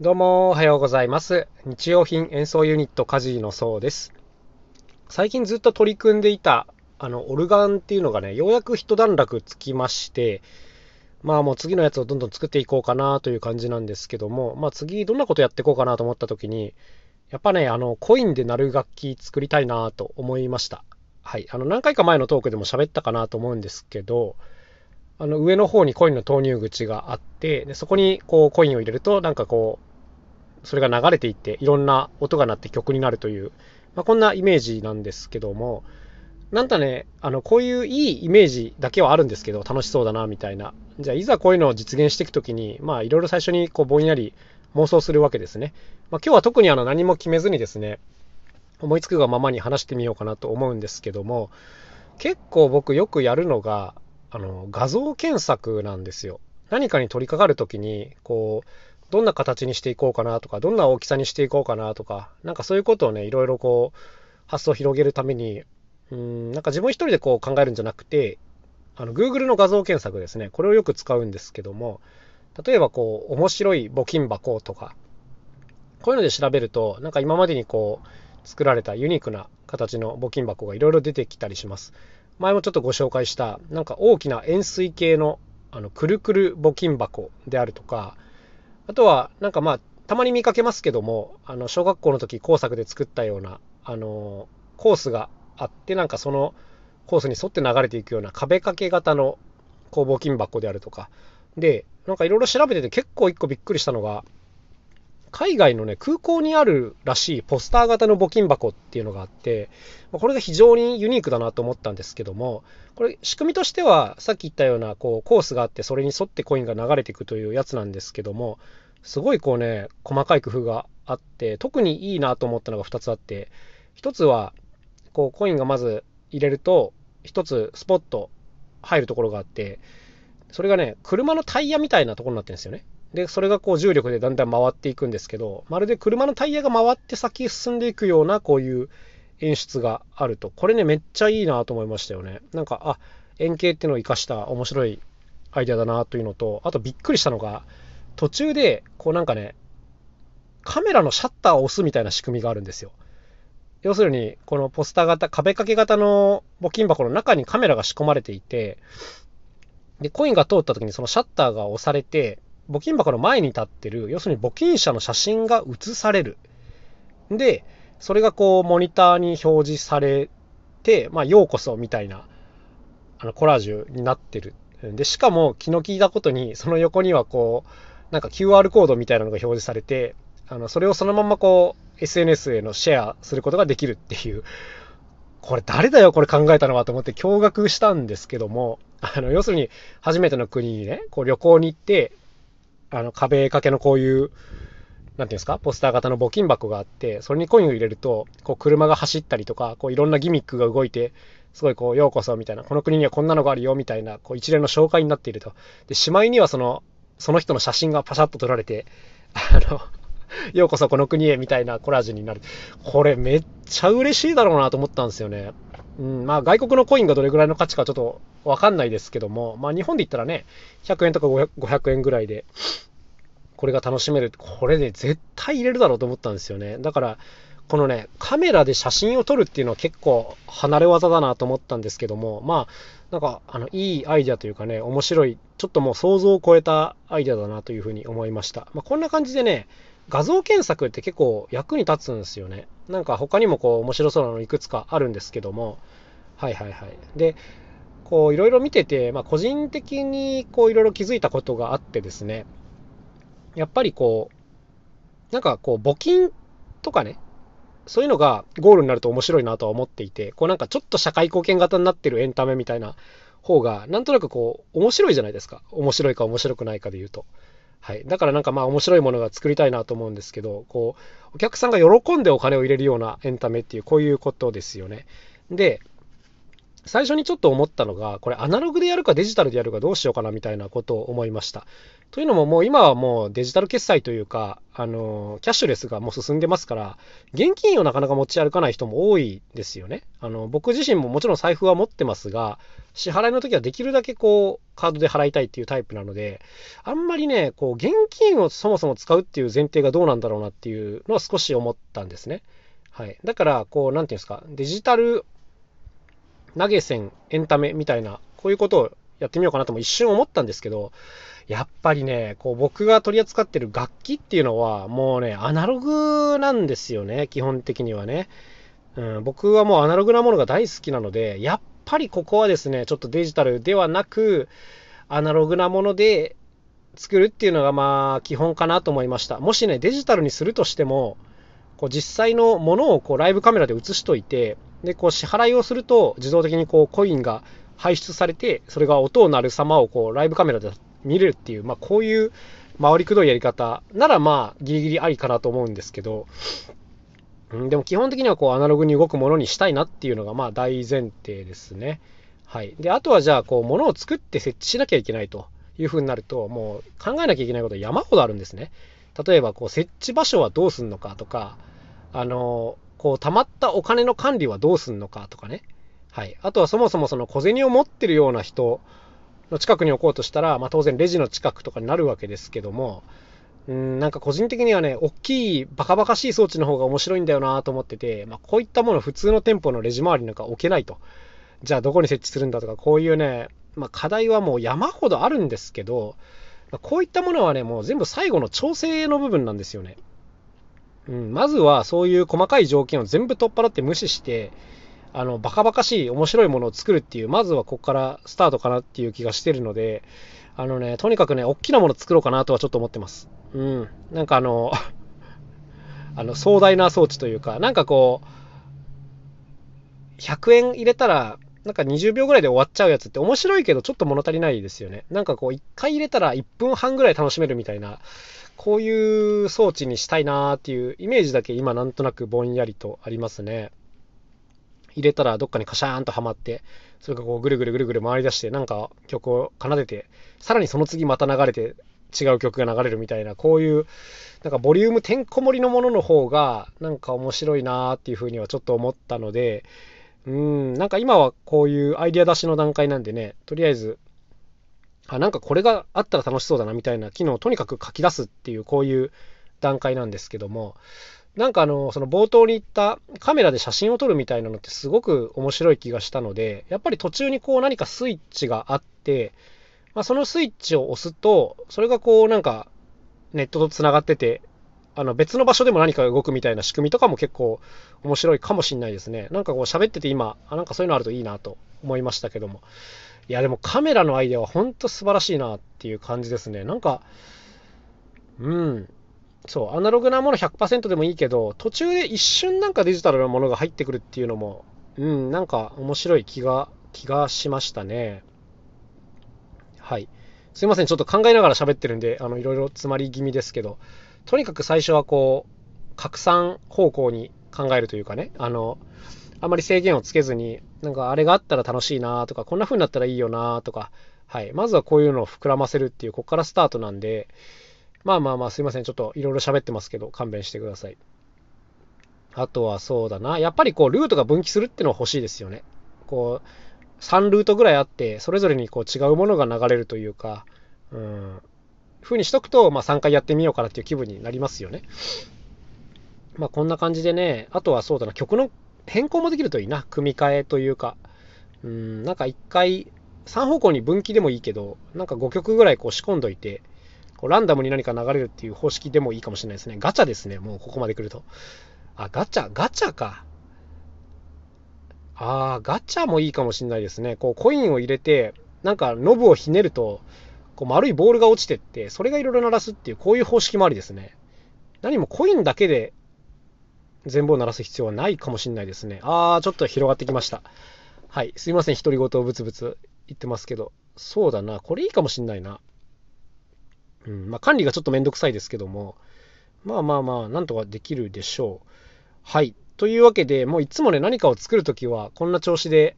どうも、おはようございます。日用品演奏ユニットカジのそうです。最近ずっと取り組んでいた、あの、オルガンっていうのがね、ようやく一段落つきまして、まあもう次のやつをどんどん作っていこうかなという感じなんですけども、まあ次どんなことやっていこうかなと思った時に、やっぱね、あの、コインで鳴る楽器作りたいなと思いました。はい。あの、何回か前のトークでも喋ったかなと思うんですけど、あの上の方にコインの投入口があってでそこにこうコインを入れるとなんかこうそれが流れていっていろんな音が鳴って曲になるという、まあ、こんなイメージなんですけどもなんかねあのこういういいイメージだけはあるんですけど楽しそうだなみたいな。じゃあいざこういうのを実現していくときにまあいろいろ最初にこうぼんやり妄想するわけですね、まあ、今日は特にあの何も決めずにですね思いつくがままに話してみようかなと思うんですけども結構僕よくやるのがあの画像検索なんですよ。何かに取り掛かるときにこうどんな形にしていこうかなとかどんな大きさにしていこうかなとかなんかそういうことをねいろいろこう発想を広げるためにうんなんか自分一人でこう考えるんじゃなくてあの Google の画像検索ですねこれをよく使うんですけども例えばこう面白い募金箱とかこういうので調べるとなんか今までにこう作られたユニークな形の募金箱がいろいろ出てきたりします。前もちょっとご紹介したなんか大きな円錐形のあのくるくる募金箱であるとかあとはなんかまあたまに見かけますけどもあの小学校の時工作で作ったようなあのコースがあってなんかそのコースに沿って流れていくような壁掛け型のこう募金箱であるとか。でなんかいろいろ調べてて結構一個びっくりしたのが海外のね、空港にあるらしいポスター型の募金箱っていうのがあって、これが非常にユニークだなと思ったんですけども、これ仕組みとしてはさっき言ったようなこうコースがあってそれに沿ってコインが流れていくというやつなんですけども、すごいこうね、細かい工夫があって、特にいいなと思ったのが2つあって、1つはこうコインがまず入れると、1つスポット入るところがあって、それがね、車のタイヤみたいなところになってるんですよね。で、それがこう重力でだんだん回っていくんですけど、まるで車のタイヤが回って先進んでいくようなこういう演出があると、これね、めっちゃいいなと思いましたよね。なんか、あ、円形っていうのを生かした面白いアイデアだなというのと、あとびっくりしたのが、途中で、こうなんかね、カメラのシャッターを押すみたいな仕組みがあるんですよ。要するに、このポスター型、壁掛け型の募金箱の中にカメラが仕込まれていて、で、コインが通った時にそのシャッターが押されて、募金箱の前に立ってる、要するに募金者の写真が写される。で、それがこうモニターに表示されて、まあ、ようこそみたいなあのコラージュになってる。で、しかも気の利いたことに、その横にはこう、なんか QR コードみたいなのが表示されて、あのそれをそのままこう SNS へのシェアすることができるっていう、これ誰だよこれ考えたのはと思って驚愕したんですけども、あの要するに初めての国にね、こう旅行に行って、あの壁掛けのこういう、なんていうんですか、ポスター型の募金箱があって、それにコインを入れると、こう車が走ったりとか、こういろんなギミックが動いて、すごいこう、ようこそみたいな、この国にはこんなのがあるよみたいな、こう一連の紹介になっていると。で、しまいにはその、その人の写真がパシャッと撮られて、あの、ようこそこの国へみたいなコラージュになる。これめっちゃ嬉しいだろうなと思ったんですよね。うん、まあ外国のコインがどれぐらいの価値かちょっとわかんないですけども、まあ日本で言ったらね、100円とか500円ぐらいで、これが楽しめる。これで、ね、絶対入れるだろうと思ったんですよね。だから、このね、カメラで写真を撮るっていうのは結構離れ技だなと思ったんですけども、まあ、なんか、あの、いいアイデアというかね、面白い、ちょっともう想像を超えたアイデアだなというふうに思いました。まあ、こんな感じでね、画像検索って結構役に立つんですよね。なんか他にもこう面白そうなのいくつかあるんですけども、はいはいはい。で、こういろいろ見てて、まあ、個人的にこういろいろ気づいたことがあってですね、やっぱりこう、なんかこう募金とかね、そういうのがゴールになると面白いなとは思っていて、こうなんかちょっと社会貢献型になってるエンタメみたいな方が、なんとなくこう面白いじゃないですか。面白いか面白くないかで言うと。はい。だからなんかまあ面白いものが作りたいなと思うんですけど、こう、お客さんが喜んでお金を入れるようなエンタメっていう、こういうことですよね。で、最初にちょっと思ったのが、これアナログでやるかデジタルでやるかどうしようかなみたいなことを思いました。というのももう今はもうデジタル決済というか、あの、キャッシュレスがもう進んでますから、現金をなかなか持ち歩かない人も多いですよね。あの、僕自身ももちろん財布は持ってますが、支払いの時はできるだけこう、カードで払いたいっていうタイプなので、あんまりね、こう、現金をそもそも使うっていう前提がどうなんだろうなっていうのは少し思ったんですね。はい。だから、こう、なんていうんですか、デジタル投げ銭、エンタメみたいな、こういうことをやってみようかなとも一瞬思ったんですけど、やっぱりね、こう僕が取り扱ってる楽器っていうのはもうね、アナログなんですよね、基本的にはね。うん、僕はもうアナログなものが大好きなので、やっぱりここはですね、ちょっとデジタルではなく、アナログなもので作るっていうのがまあ基本かなと思いました。もしね、デジタルにするとしても、こう実際のものをこうライブカメラで映しといて、で、こう支払いをすると自動的にこうコインが排出されて、それが音を鳴る様をこうライブカメラで見れるっていう、まあ、こういう回りくどいやり方ならまあギリギリありかなと思うんですけど、でも基本的にはこうアナログに動くものにしたいなっていうのがまあ大前提ですね。はい。で、あとはじゃあこう物を作って設置しなきゃいけないというふうになると、もう考えなきゃいけないことは山ほどあるんですね。例えばこう設置場所はどうすんのかとか、あの、こう溜まったお金の管理はどうすんのかとかね。はい。あとはそもそもその小銭を持ってるような人の近くに置こうとしたら、まあ、当然レジの近くとかになるわけですけども、うん、なんか個人的にはね、大きいバカバカしい装置の方が面白いんだよなと思ってて、まあ、こういったもの普通の店舗のレジ周りなんか置けないと。じゃあどこに設置するんだとか、こういうね、まあ、課題はもう山ほどあるんですけど、こういったものはね、もう全部最後の調整の部分なんですよね。うん、まずはそういう細かい条件を全部取っ払って無視して、あの、バカバカしい面白いものを作るっていう、まずはここからスタートかなっていう気がしてるので、あのね、とにかくね、大きなもの作ろうかなとはちょっと思ってます。うん。なんかあの、あの、壮大な装置というか、なんかこう、100円入れたら、なんか20秒ぐらいで終わっちゃうやつって面白いけどちょっと物足りないですよね。なんかこう1回入れたら1分半ぐらい楽しめるみたいな、こういう装置にしたいなーっていうイメージだけ今なんとなくぼんやりとありますね。入れたらどっかにカシャーンとはまって、それがこうぐるぐるぐるぐる回り出して、なんか曲を奏でて、さらにその次また流れて違う曲が流れるみたいな、こういう、なんかボリュームてんこ盛りのものの方が、なんか面白いなーっていうふうにはちょっと思ったので、うん、なんか今はこういうアイデア出しの段階なんでね、とりあえず、あ、なんかこれがあったら楽しそうだなみたいな機能をとにかく書き出すっていう、こういう段階なんですけども、なんかあの、その冒頭に言ったカメラで写真を撮るみたいなのってすごく面白い気がしたので、やっぱり途中にこう何かスイッチがあって、まあ、そのスイッチを押すと、それがこうなんかネットと繋がってて、あの別の場所でも何か動くみたいな仕組みとかも結構面白いかもしんないですね。なんかこう喋ってて今、あなんかそういうのあるといいなと思いましたけども。いやでもカメラのアイデアは本当素晴らしいなっていう感じですね。なんか、うん。そう、アナログなもの100%でもいいけど、途中で一瞬なんかデジタルなものが入ってくるっていうのも、うん、なんか面白い気が、気がしましたね。はい。すいません、ちょっと考えながら喋ってるんで、あの、いろいろ詰まり気味ですけど、とにかく最初はこう、拡散方向に考えるというかね、あの、あまり制限をつけずに、なんかあれがあったら楽しいなとか、こんな風になったらいいよなとか、はい。まずはこういうのを膨らませるっていう、ここからスタートなんで、まあまあまあ、すいません。ちょっといろいろ喋ってますけど、勘弁してください。あとはそうだな。やっぱりこう、ルートが分岐するってのは欲しいですよね。こう、3ルートぐらいあって、それぞれにこう違うものが流れるというか、うん、風にしとくと、まあ3回やってみようかなっていう気分になりますよね。まあこんな感じでね、あとはそうだな、曲の変更もできるといいな。組み替えというか、うん、なんか1回、3方向に分岐でもいいけど、なんか5曲ぐらいこう仕込んどいて、こうランダムに何か流れるっていう方式でもいいかもしれないですね。ガチャですね、もうここまで来ると。あ、ガチャ、ガチャか。ああ、ガチャもいいかもしれないですね。こうコインを入れて、なんかノブをひねると、こう丸いボールが落ちてって、それがいろいろ鳴らすっていう、こういう方式もありですね。何もコインだけで全部を鳴らす必要はないかもしれないですね。ああ、ちょっと広がってきました。はい。すいません。独り言をブツブツ言ってますけど。そうだな。これいいかもしんないな。うん、まあ、管理がちょっとめんどくさいですけども、まあまあまあ、なんとかできるでしょう。はい。というわけで、もういつもね、何かを作るときは、こんな調子で、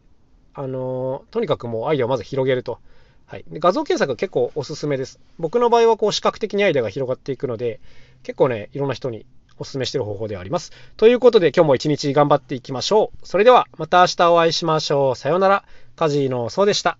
あのー、とにかくもうアイデアをまず広げると。はい、で画像検索結構おすすめです。僕の場合はこう視覚的にアイデアが広がっていくので、結構ね、いろんな人にお勧めしてる方法ではあります。ということで今日も一日頑張っていきましょう。それではまた明日お会いしましょう。さようなら。カジーのそうでした。